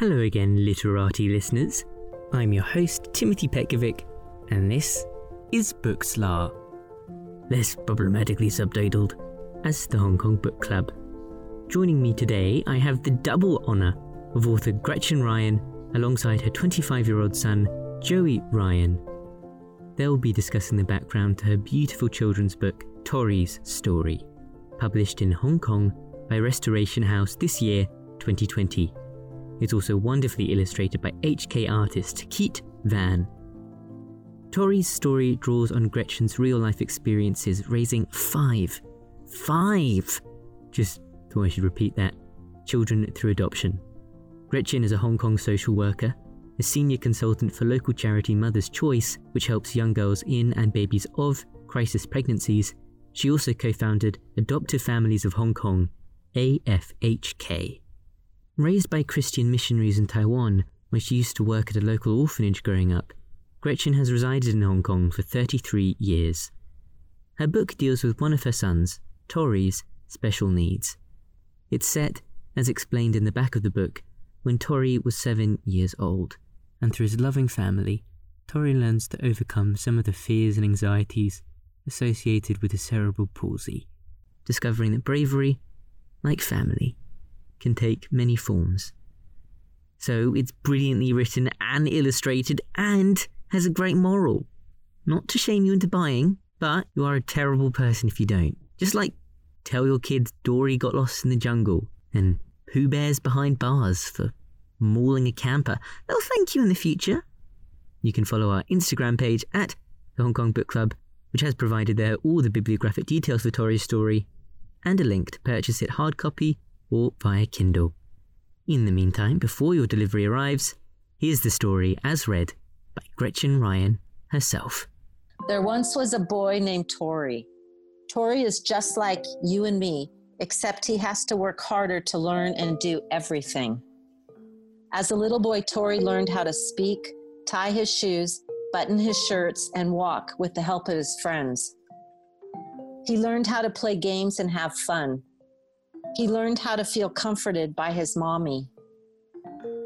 Hello again, literati listeners. I'm your host, Timothy Petkovic, and this is Bookslar. Less problematically subtitled as the Hong Kong Book Club. Joining me today, I have the double honour of author Gretchen Ryan alongside her 25 year old son, Joey Ryan. They'll be discussing the background to her beautiful children's book, Torrey's Story, published in Hong Kong by Restoration House this year, 2020. It's also wonderfully illustrated by HK artist Kiet Van. Torrey's story draws on Gretchen's real life experiences raising five, five, just thought I should repeat that, children through adoption. Gretchen is a Hong Kong social worker, a senior consultant for local charity Mother's Choice, which helps young girls in and babies of crisis pregnancies. She also co founded Adoptive Families of Hong Kong, AFHK. Raised by Christian missionaries in Taiwan, where she used to work at a local orphanage growing up, Gretchen has resided in Hong Kong for 33 years. Her book deals with one of her sons, Torrey's, special needs. It's set, as explained in the back of the book, when Torrey was seven years old, and through his loving family, Torrey learns to overcome some of the fears and anxieties associated with his cerebral palsy, discovering that bravery, like family, can take many forms. So it's brilliantly written and illustrated and has a great moral. Not to shame you into buying, but you are a terrible person if you don't. Just like tell your kids Dory got lost in the jungle and Pooh Bear's behind bars for mauling a camper. They'll thank you in the future. You can follow our Instagram page at the Hong Kong Book Club, which has provided there all the bibliographic details for Torrey's story and a link to purchase it hard copy or via Kindle. In the meantime, before your delivery arrives, here's the story as read by Gretchen Ryan herself. There once was a boy named Torrey. Torrey is just like you and me, except he has to work harder to learn and do everything. As a little boy, Torrey learned how to speak, tie his shoes, button his shirts, and walk with the help of his friends. He learned how to play games and have fun. He learned how to feel comforted by his mommy.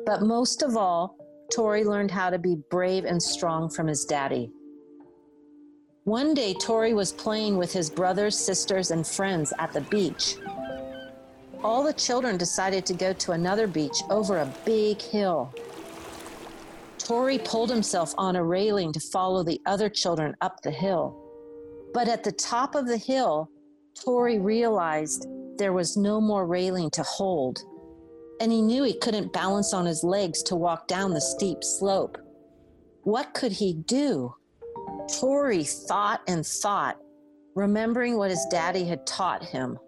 But most of all, Torrey learned how to be brave and strong from his daddy. One day, Torrey was playing with his brothers, sisters, and friends at the beach. All the children decided to go to another beach over a big hill. Torrey pulled himself on a railing to follow the other children up the hill. But at the top of the hill, Torrey realized there was no more railing to hold, and he knew he couldn't balance on his legs to walk down the steep slope. What could he do? Torrey thought and thought, remembering what his daddy had taught him.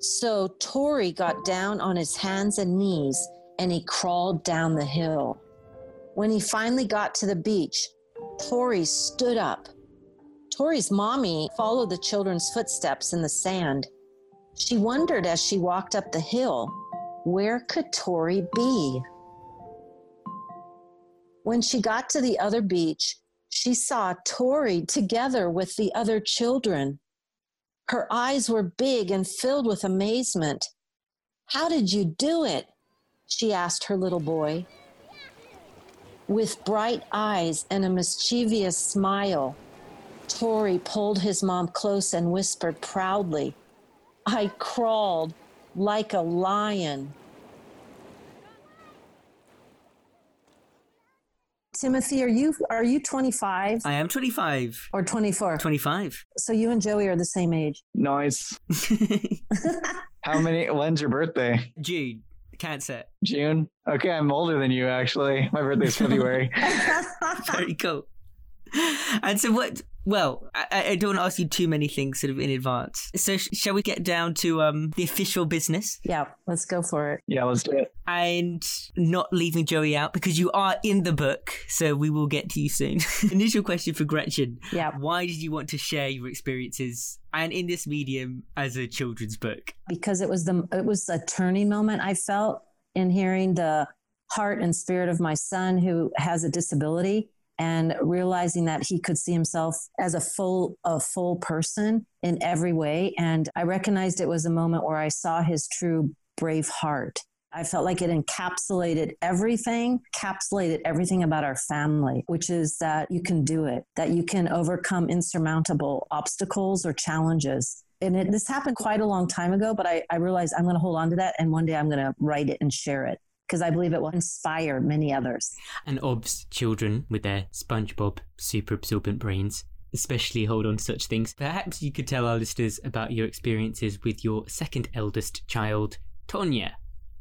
So Torrey got down on his hands and knees and he crawled down the hill. When he finally got to the beach, Torrey stood up. Torrey's mommy followed the children's footsteps in the sand. She wondered as she walked up the hill, where could Torrey be? When she got to the other beach, she saw Torrey together with the other children. Her eyes were big and filled with amazement. How did you do it? she asked her little boy. With bright eyes and a mischievous smile, Torrey pulled his mom close and whispered proudly, I crawled like a lion. Timothy, are you are you 25 I am 25. or 24? 25. So you and Joey are the same age. Nice. How many? When's your birthday? June. Cancer. June. Okay, I'm older than you actually. My birthday's February. Very cool. And so what? Well, I, I don't want to ask you too many things sort of in advance. So sh- shall we get down to um the official business yeah, let's go for it. yeah, let's do it. and not leaving Joey out because you are in the book, so we will get to you soon. Initial question for Gretchen: Yeah, Why did you want to share your experiences and in this medium as a children's book? because it was the it was a turning moment I felt in hearing the heart and spirit of my son who has a disability and realizing that he could see himself as a full a full person in every way and I recognized it was a moment where I saw his true brave heart I felt like it encapsulated everything, encapsulated everything about our family, which is that you can do it, that you can overcome insurmountable obstacles or challenges. And it, this happened quite a long time ago, but I, I realized I'm going to hold on to that. And one day I'm going to write it and share it because I believe it will inspire many others. And OBS children with their SpongeBob super absorbent brains especially hold on to such things. Perhaps you could tell our listeners about your experiences with your second eldest child, Tonya,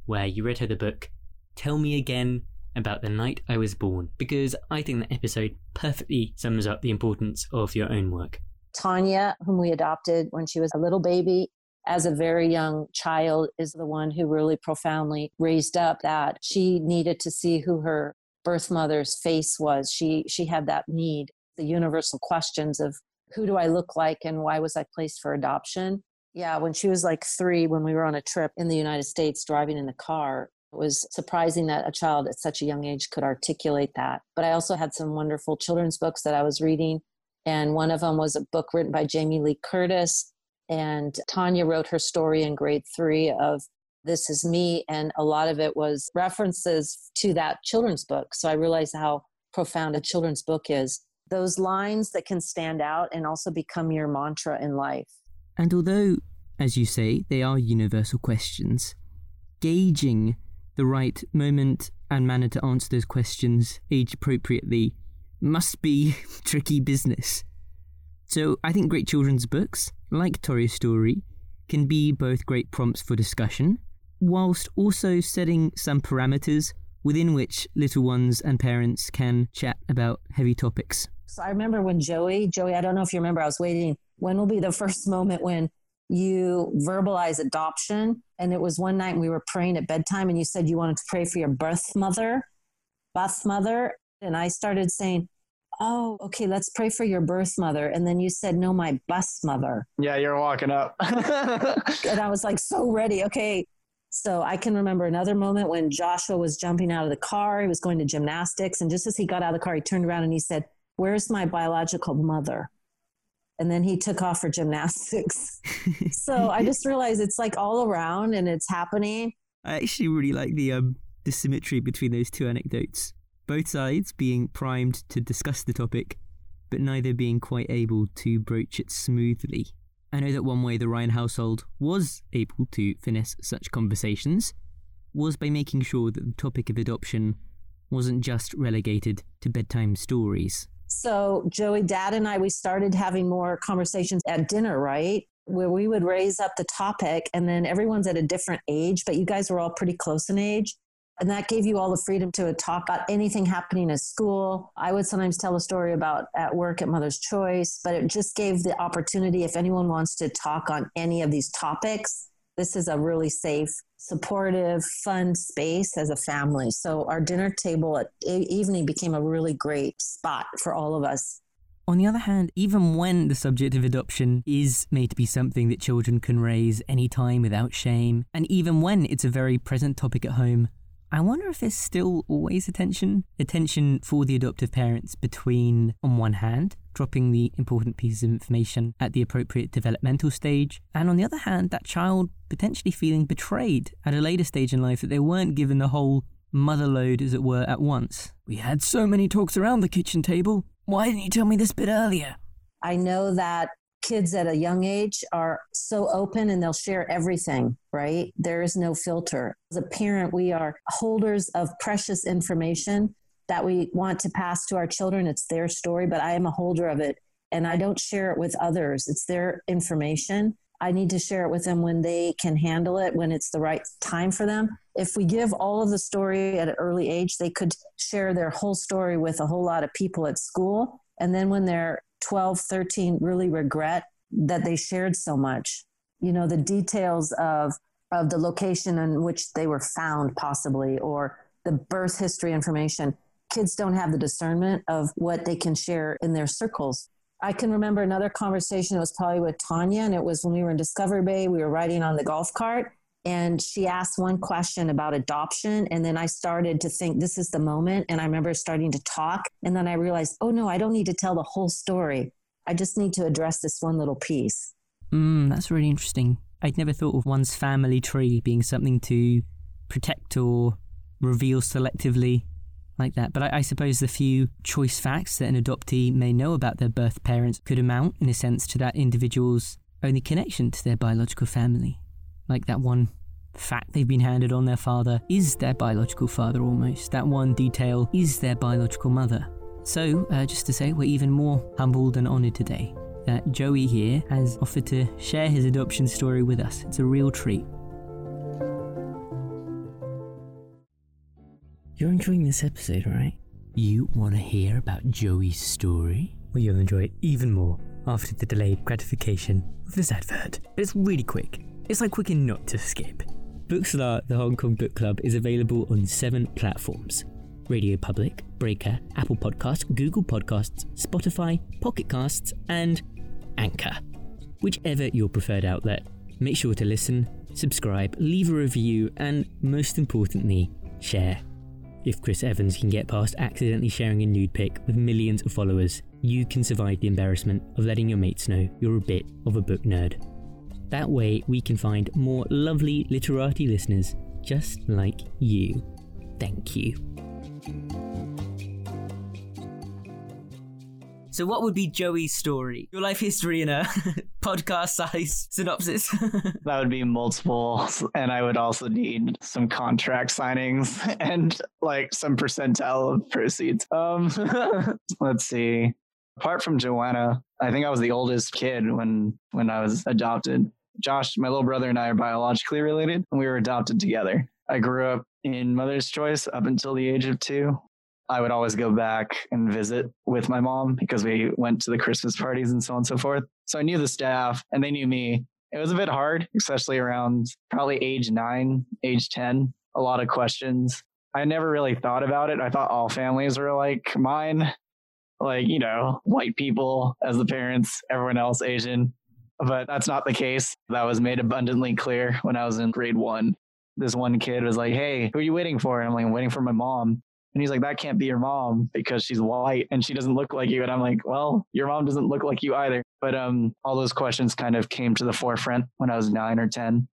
where you read her the book Tell Me Again about the night I was born, because I think that episode perfectly sums up the importance of your own work. Tonya, whom we adopted when she was a little baby, as a very young child, is the one who really profoundly raised up that she needed to see who her birth mother's face was. She she had that need, the universal questions of who do I look like and why was I placed for adoption? Yeah, when she was like three, when we were on a trip in the United States driving in the car, it was surprising that a child at such a young age could articulate that. But I also had some wonderful children's books that I was reading. And one of them was a book written by Jamie Lee Curtis. And Tanya wrote her story in grade three of This Is Me. And a lot of it was references to that children's book. So I realized how profound a children's book is. Those lines that can stand out and also become your mantra in life. And although, as you say, they are universal questions, gauging the right moment and manner to answer those questions age appropriately must be tricky business. So I think great children's books, like Torrey's story, can be both great prompts for discussion, whilst also setting some parameters within which little ones and parents can chat about heavy topics. So I remember when Joey, Joey, I don't know if you remember, I was waiting when will be the first moment when you verbalize adoption? And it was one night we were praying at bedtime, and you said you wanted to pray for your birth mother, birth mother. And I started saying, Oh, okay, let's pray for your birth mother. And then you said, No, my bus mother. Yeah, you're walking up. and I was like, So ready. Okay. So I can remember another moment when Joshua was jumping out of the car. He was going to gymnastics. And just as he got out of the car, he turned around and he said, Where's my biological mother? and then he took off for gymnastics. so I just realized it's like all around and it's happening. I actually really like the um the symmetry between those two anecdotes. Both sides being primed to discuss the topic, but neither being quite able to broach it smoothly. I know that one way the Ryan household was able to finesse such conversations was by making sure that the topic of adoption wasn't just relegated to bedtime stories. So, Joey, dad, and I, we started having more conversations at dinner, right? Where we would raise up the topic, and then everyone's at a different age, but you guys were all pretty close in age. And that gave you all the freedom to talk about anything happening at school. I would sometimes tell a story about at work at Mother's Choice, but it just gave the opportunity if anyone wants to talk on any of these topics. This is a really safe supportive, fun space as a family. So our dinner table at evening became a really great spot for all of us. On the other hand, even when the subject of adoption is made to be something that children can raise anytime without shame, and even when it's a very present topic at home, I wonder if there's still always attention, attention for the adoptive parents between, on one hand, dropping the important pieces of information at the appropriate developmental stage, and on the other hand, that child potentially feeling betrayed at a later stage in life that they weren't given the whole mother load, as it were, at once. We had so many talks around the kitchen table. Why didn't you tell me this bit earlier? I know that kids at a young age are so open and they'll share everything, right? There is no filter. As a parent, we are holders of precious information that we want to pass to our children. It's their story, but I am a holder of it and I don't share it with others. It's their information. I need to share it with them when they can handle it, when it's the right time for them. If we give all of the story at an early age, they could share their whole story with a whole lot of people at school. And then when they're 12, 13 really regret that they shared so much. You know, the details of of the location in which they were found possibly or the birth history information. Kids don't have the discernment of what they can share in their circles. I can remember another conversation. It was probably with Tanya, and it was when we were in Discovery Bay. We were riding on the golf cart, and she asked one question about adoption and then i started to think this is the moment and i remember starting to talk and then i realized oh no i don't need to tell the whole story i just need to address this one little piece mm, that's really interesting i'd never thought of one's family tree being something to protect or reveal selectively like that. But I, I, suppose the few choice facts that an adoptee may know about their birth parents could amount, in a sense, to that individual's only connection to their biological family. Like that one fact they've been handed on their father is their biological father almost. That one detail is their biological mother. So, uh, just to say, we're even more humbled and honoured today that Joey here has offered to share his adoption story with us. It's a real treat. You're enjoying this episode, right? You want to hear about Joey's story? Well, you'll enjoy it even more after the delayed gratification of this advert. But it's really quick. It's like quick enough to skip. Bookslar, the Hong Kong Book Club, is available on seven platforms Radio Public, Breaker, Apple Podcasts, Google Podcasts, Spotify, Pocket Casts, and Anchor. Whichever your preferred outlet, make sure to listen, subscribe, leave a review, and most importantly, share. If Chris Evans can get past accidentally sharing a nude pic with millions of followers, you can survive the embarrassment of letting your mates know you're a bit of a book nerd. That way, we can find more lovely literati listeners just like you. Thank you. So, what would be Joey's story? Your life history in a podcast size synopsis? that would be multiple. And I would also need some contract signings and like some percentile of proceeds. Um, let's see. Apart from Joanna, I think I was the oldest kid when when I was adopted. Josh, my little brother, and I are biologically related, and we were adopted together. I grew up in Mother's Choice up until the age of two. I would always go back and visit with my mom because we went to the Christmas parties and so on and so forth. So I knew the staff and they knew me. It was a bit hard, especially around probably age nine, age 10. A lot of questions. I never really thought about it. I thought all families were like mine, like, you know, white people as the parents, everyone else Asian but that's not the case. That was made abundantly clear when I was in grade one. This one kid was like, Hey, who are you waiting for? And I'm like, I'm waiting for my mom. And he's like, That can't be your mom because she's white and she doesn't look like you. And I'm like, Well, your mom doesn't look like you either. But um, all those questions kind of came to the forefront when I was nine or 10.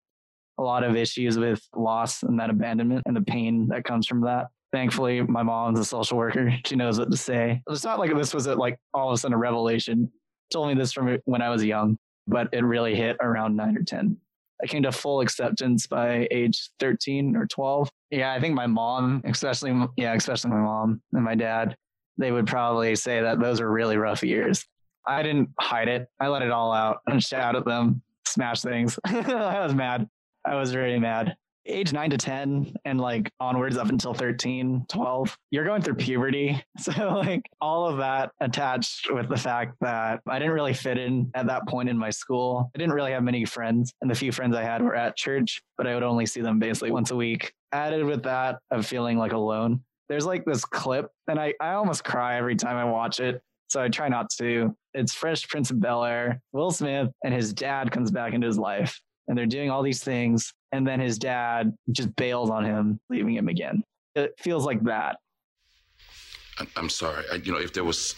A lot of issues with loss and that abandonment and the pain that comes from that thankfully my mom's a social worker she knows what to say it's not like this was a, like all of a sudden a revelation told me this from when i was young but it really hit around nine or 10. I came to full acceptance by age 13 or 12. Yeah, I think my mom, especially, yeah, especially my mom and my dad, they would probably say that those were really rough years. I didn't hide it. I let it all out and shout at them, smash things. I was mad. I was very mad age 9 to 10 and like onwards up until 13 12 you're going through puberty so like all of that attached with the fact that i didn't really fit in at that point in my school i didn't really have many friends and the few friends i had were at church but i would only see them basically once a week added with that of feeling like alone there's like this clip and i, I almost cry every time i watch it so I try not to. It's Fresh Prince of Bel Air. Will Smith and his dad comes back into his life and they're doing all these things and then his dad just bails on him leaving him again it feels like that i'm sorry I, you know if there was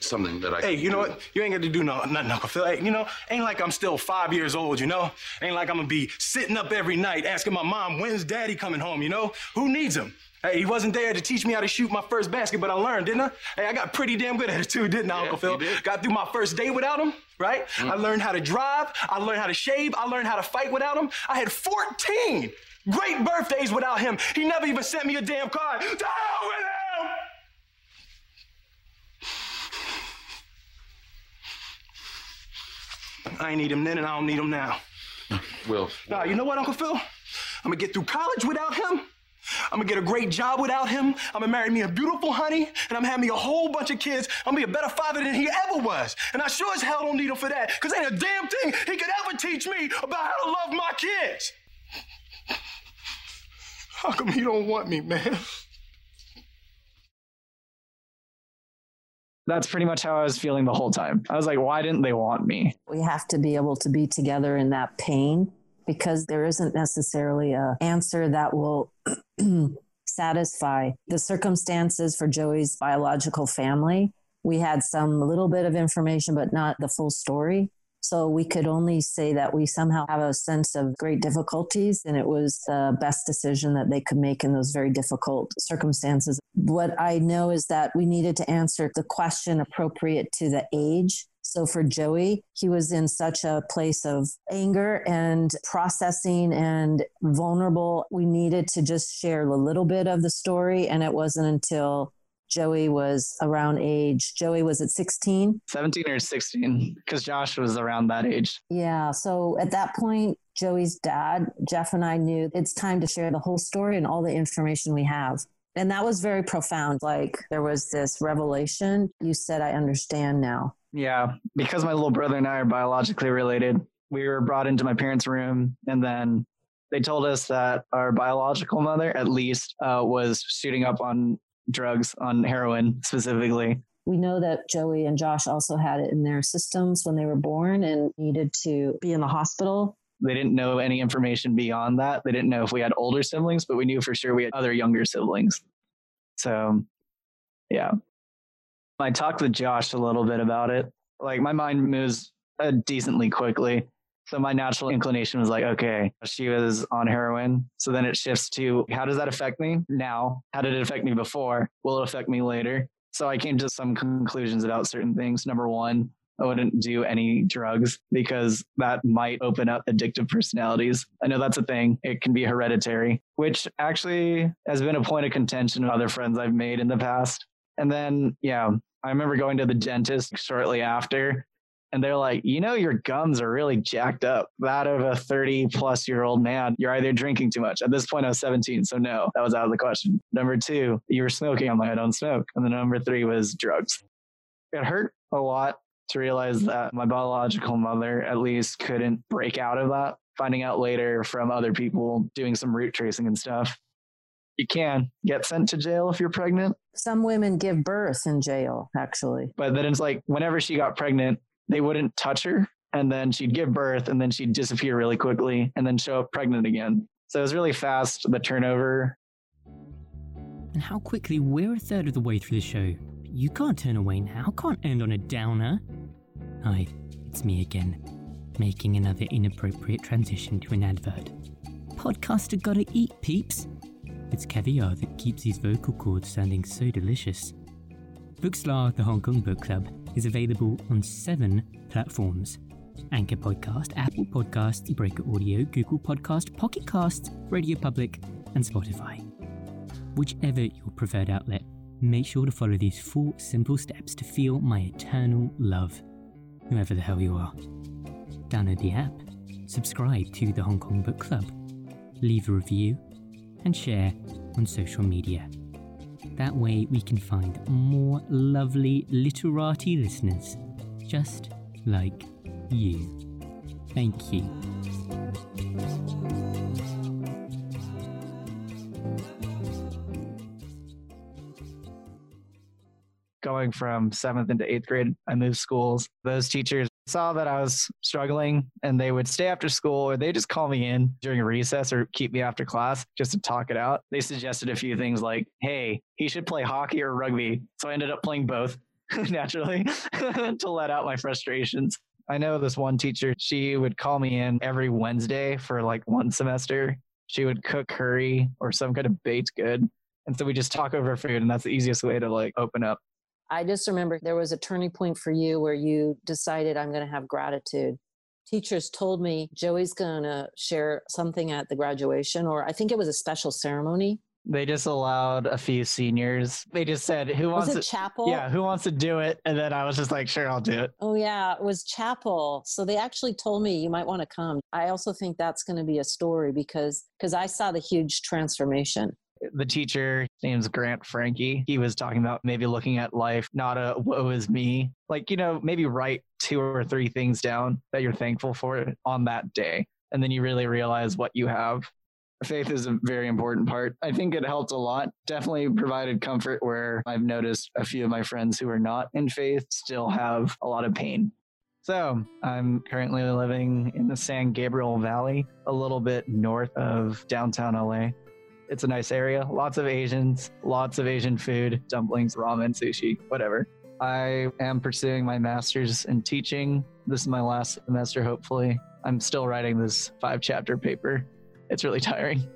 something that I. Hey, you know what? You ain't got to do no nothing, Uncle Phil. Hey, you know, ain't like I'm still five years old. You know, ain't like I'm gonna be sitting up every night asking my mom when's Daddy coming home. You know, who needs him? Hey, he wasn't there to teach me how to shoot my first basket, but I learned, didn't I? Hey, I got pretty damn good at it too, didn't I, yeah, Uncle Phil? Got through my first day without him, right? Mm. I learned how to drive. I learned how to shave. I learned how to fight without him. I had 14 great birthdays without him. He never even sent me a damn card. To hell with him! I ain't need him then, and I don't need him now. Will. Nah, you know what, Uncle Phil? I'm gonna get through college without him. I'm gonna get a great job without him. I'm gonna marry me a beautiful honey, and I'm having me a whole bunch of kids. I'm gonna be a better father than he ever was. And I sure as hell don't need him for that, because ain't a damn thing he could ever teach me about how to love my kids. How come he don't want me, man? That's pretty much how I was feeling the whole time. I was like, why didn't they want me? We have to be able to be together in that pain because there isn't necessarily a answer that will satisfy the circumstances for Joey's biological family. We had some little bit of information, but not the full story. So we could only say that we somehow have a sense of great difficulties, and it was the best decision that they could make in those very difficult circumstances. What I know is that we needed to answer the question appropriate to the age so for Joey, he was in such a place of anger and processing and vulnerable. We needed to just share a little bit of the story. And it wasn't until Joey was around age. Joey was at 16. 17 or 16, because Josh was around that age. Yeah. So at that point, Joey's dad, Jeff, and I knew it's time to share the whole story and all the information we have. And that was very profound. Like there was this revelation. You said, I understand now. Yeah. Because my little brother and I are biologically related, we were brought into my parents' room and then they told us that our biological mother, at least, uh, was shooting up on drugs, on heroin specifically. We know that Joey and Josh also had it in their systems when they were born and needed to be in the hospital. They didn't know any information beyond that. They didn't know if we had older siblings, but we knew for sure we had other younger siblings. So, yeah. I talked with Josh a little bit about it. Like, my mind moves uh, decently quickly. So my natural inclination was like, okay, she was on heroin. So then it shifts to how does that affect me now? How did it affect me before? Will it affect me later? So I came to some conclusions about certain things. Number one, I wouldn't do any drugs because that might open up addictive personalities. I know that's a thing. It can be hereditary, which actually has been a point of contention with other friends I've made in the past. And then, yeah, I remember going to the dentist shortly after and they're like, you know, your gums are really jacked up. That of a 30 plus year old man, you're either drinking too much. At this point, I was 17, so no, that was out of the question. Number two, you were smoking. I'm like, I don't smoke. And then number three was drugs. It hurt a lot to realize that my biological mother at least couldn't break out of that. Finding out later from other people doing some root tracing and stuff. You can get sent to jail if you're pregnant. Some women give birth in jail, actually. But then it's like whenever she got pregnant, they wouldn't touch her and then she'd give birth and then she'd disappear really quickly and then show up pregnant again. So it was really fast, the turnover. And how quickly we're a third of the way through the show. You can't turn away now, can't end on a downer. Hi, it's me again, making another inappropriate transition to an advert. Podcaster gotta eat, peeps. It's caviar that keeps these vocal cords sounding so delicious. Bookslar, the Hong Kong Book Club, is available on seven platforms Anchor Podcast, Apple Podcasts, Breaker Audio, Google Podcast, Pocket Casts, Radio Public, and Spotify. Whichever your preferred outlet, make sure to follow these four simple steps to feel my eternal love, whoever the hell you are. Download the app, subscribe to the Hong Kong Book Club, leave a review, and share on social media. That way, we can find more lovely literati listeners just like you. Thank you. Going from seventh into eighth grade, I moved schools. Those teachers saw that I was struggling and they would stay after school or they just call me in during recess or keep me after class just to talk it out. They suggested a few things like, hey, he should play hockey or rugby. So I ended up playing both naturally to let out my frustrations. I know this one teacher, she would call me in every Wednesday for like one semester. She would cook curry or some kind of baked good. And so we just talk over food, and that's the easiest way to like open up. I just remember there was a turning point for you where you decided I'm going to have gratitude. Teachers told me Joey's going to share something at the graduation, or I think it was a special ceremony. They just allowed a few seniors. They just said, "Who wants was it to?" chapel? Yeah, who wants to do it? And then I was just like, "Sure, I'll do it." Oh yeah, it was chapel. So they actually told me you might want to come. I also think that's going to be a story because because I saw the huge transformation the teacher name's grant frankie he was talking about maybe looking at life not a woe is me. Like you know maybe write two or three things down that you're thankful for on that day and then you really realize what you have. Faith is a very important part. I think it helped a lot. Definitely provided comfort where i've noticed a few of my friends who are not in faith still have a lot of pain. So, I'm currently living in the San Gabriel Valley, a little bit north of downtown LA. It's a nice area. Lots of Asians, lots of Asian food, dumplings, ramen, sushi, whatever. I am pursuing my master's in teaching. This is my last semester, hopefully. I'm still writing this five chapter paper. It's really tiring.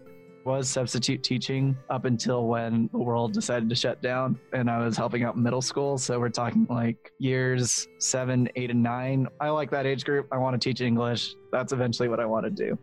Was substitute teaching up until when the world decided to shut down and I was helping out middle school. So we're talking like years seven, eight, and nine. I like that age group. I want to teach English. That's eventually what I want to do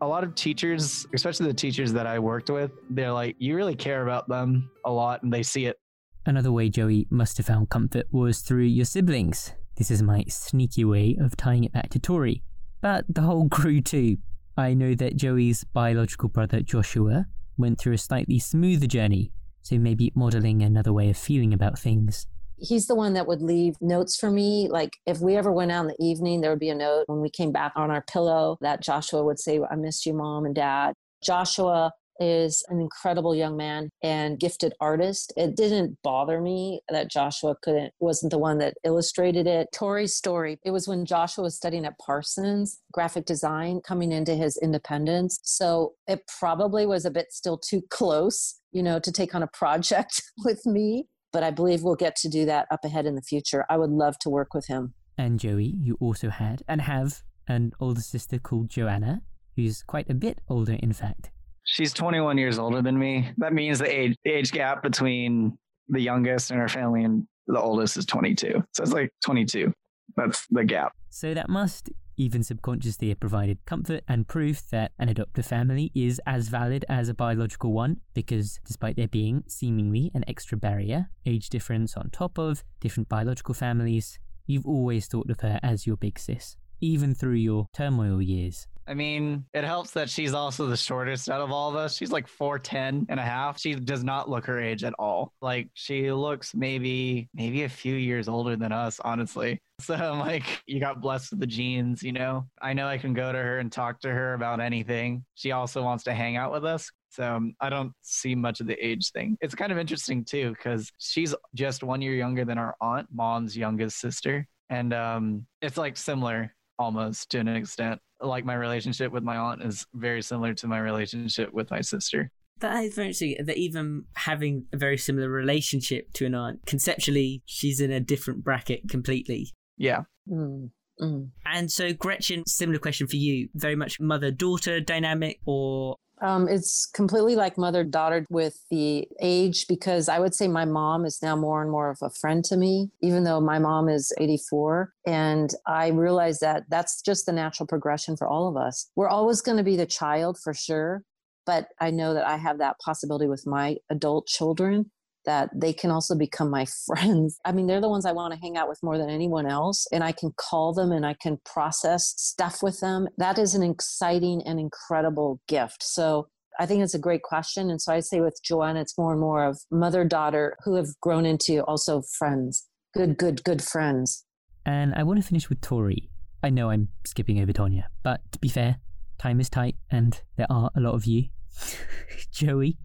a lot of teachers, especially the teachers that I worked with, they're like, you really care about them a lot and they see it. Another way Joey must have found comfort was through your siblings. This is my sneaky way of tying it back to Torrey. But the whole crew too. I know that Joey's biological brother Joshua went through a slightly smoother journey, so maybe modeling another way of feeling about things he's the one that would leave notes for me. Like if we ever went out in the evening, there would be a note when we came back on our pillow that Joshua would say, I missed you, mom and dad. Joshua is an incredible young man and gifted artist. It didn't bother me that Joshua couldn't wasn't the one that illustrated it. Torrey's story, it was when Joshua was studying at Parsons, graphic design coming into his independence. So it probably was a bit still too close, you know, to take on a project with me but I believe we'll get to do that up ahead in the future. I would love to work with him. And Joey, you also had and have an older sister called Joanna, who's quite a bit older, in fact. She's 21 years older than me. That means the age the age gap between the youngest in our family and the oldest is 22. So it's like 22. That's the gap. So that must even subconsciously have provided comfort and proof that an adoptive family is as valid as a biological one, because despite there being seemingly an extra barrier, age difference on top of different biological families, you've always thought of her as your big sis, even through your turmoil years. I mean, it helps that she's also the shortest out of all of us. She's like 4'10 and a half. She does not look her age at all. Like she looks maybe maybe a few years older than us, honestly. So I'm like, you got blessed with the genes, you know? I know I can go to her and talk to her about anything. She also wants to hang out with us. So um, I don't see much of the age thing. It's kind of interesting too, because she's just one year younger than our aunt, mom's youngest sister. And um, it's like similar almost to an extent. Like my relationship with my aunt is very similar to my relationship with my sister. That is very interesting. That even having a very similar relationship to an aunt, conceptually, she's in a different bracket completely. Yeah. Mm, mm. And so, Gretchen, similar question for you. Very much mother daughter dynamic, or um, it's completely like mother daughter with the age because I would say my mom is now more and more of a friend to me, even though my mom is 84. And I realize that that's just the natural progression for all of us. We're always going to be the child for sure. But I know that I have that possibility with my adult children that they can also become my friends. I mean, they're the ones I want to hang out with more than anyone else. And I can call them and I can process stuff with them. That is an exciting and incredible gift. So I think it's a great question. And so I say with Joanna, it's more and more of mother daughter who have grown into also friends, good, good, good friends. And I want to finish with Torrey. I know I'm skipping over Tonya, but to be fair, time is tight and there are a lot of you. Joey,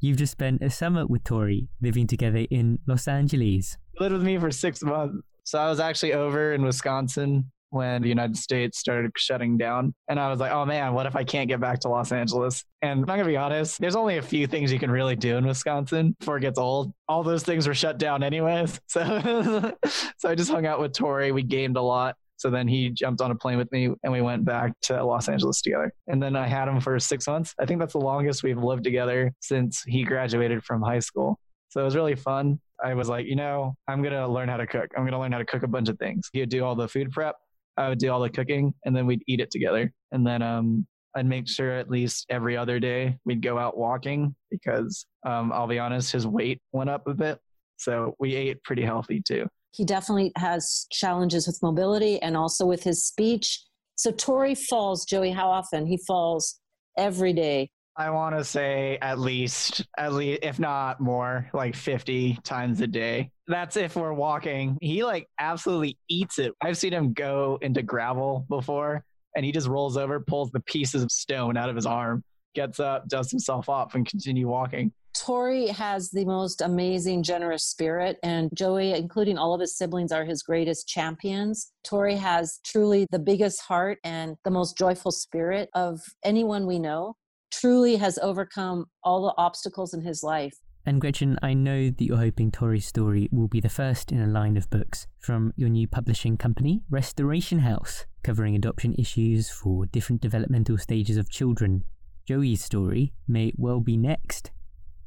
you've just spent a summer with Torrey living together in Los Angeles. Lived with me for six months. So I was actually over in Wisconsin when the United States started shutting down. And I was like, oh man, what if I can't get back to Los Angeles? And I'm gonna be honest, there's only a few things you can really do in Wisconsin before it gets old. All those things were shut down anyways. So so I just hung out with Torrey. We gamed a lot. So then he jumped on a plane with me and we went back to Los Angeles together. And then I had him for six months. I think that's the longest we've lived together since he graduated from high school. So it was really fun. I was like, you know, I'm going to learn how to cook. I'm going to learn how to cook a bunch of things. He would do all the food prep. I would do all the cooking and then we'd eat it together. And then um, I'd make sure at least every other day we'd go out walking because um, I'll be honest, his weight went up a bit. So we ate pretty healthy too. He definitely has challenges with mobility and also with his speech. So Torrey falls, Joey, how often? He falls every day. I want to say at least, at least, if not more, like 50 times a day. That's if we're walking. He like absolutely eats it. I've seen him go into gravel before and he just rolls over, pulls the pieces of stone out of his arm, gets up, dusts himself off, and continue walking. Torrey has the most amazing, generous spirit, and Joey, including all of his siblings, are his greatest champions. Torrey has truly the biggest heart and the most joyful spirit of anyone we know. Truly has overcome all the obstacles in his life. And Gretchen, I know that you're hoping Torrey's story will be the first in a line of books from your new publishing company, Restoration House, covering adoption issues for different developmental stages of children. Joey's story may well be next.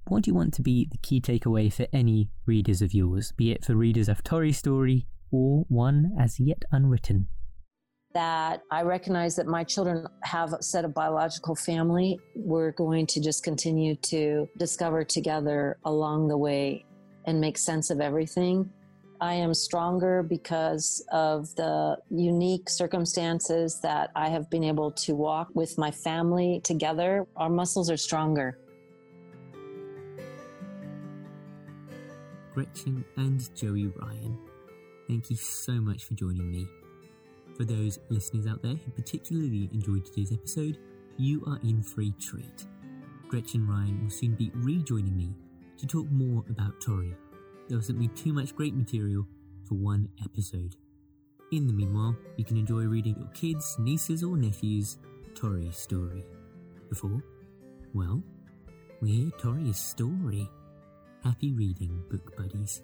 What do you want to be the key takeaway for any readers of yours, be it for readers of Torrey's story or one as yet unwritten? that I recognize that my children have a set of biological family. We're going to just continue to discover together along the way and make sense of everything. I am stronger because of the unique circumstances that I have been able to walk with my family together. Our muscles are stronger. Gretchen and Joey Ryan, thank you so much for joining me for those listeners out there who particularly enjoyed today's episode, you are in for a treat. Gretchen Ryan will soon be rejoining me to talk more about Torrey. There was simply too much great material for one episode. In the meanwhile, you can enjoy reading your kids, nieces, or nephews Torrey's story. Before, well, we hear Torrey's story. Happy reading, book buddies.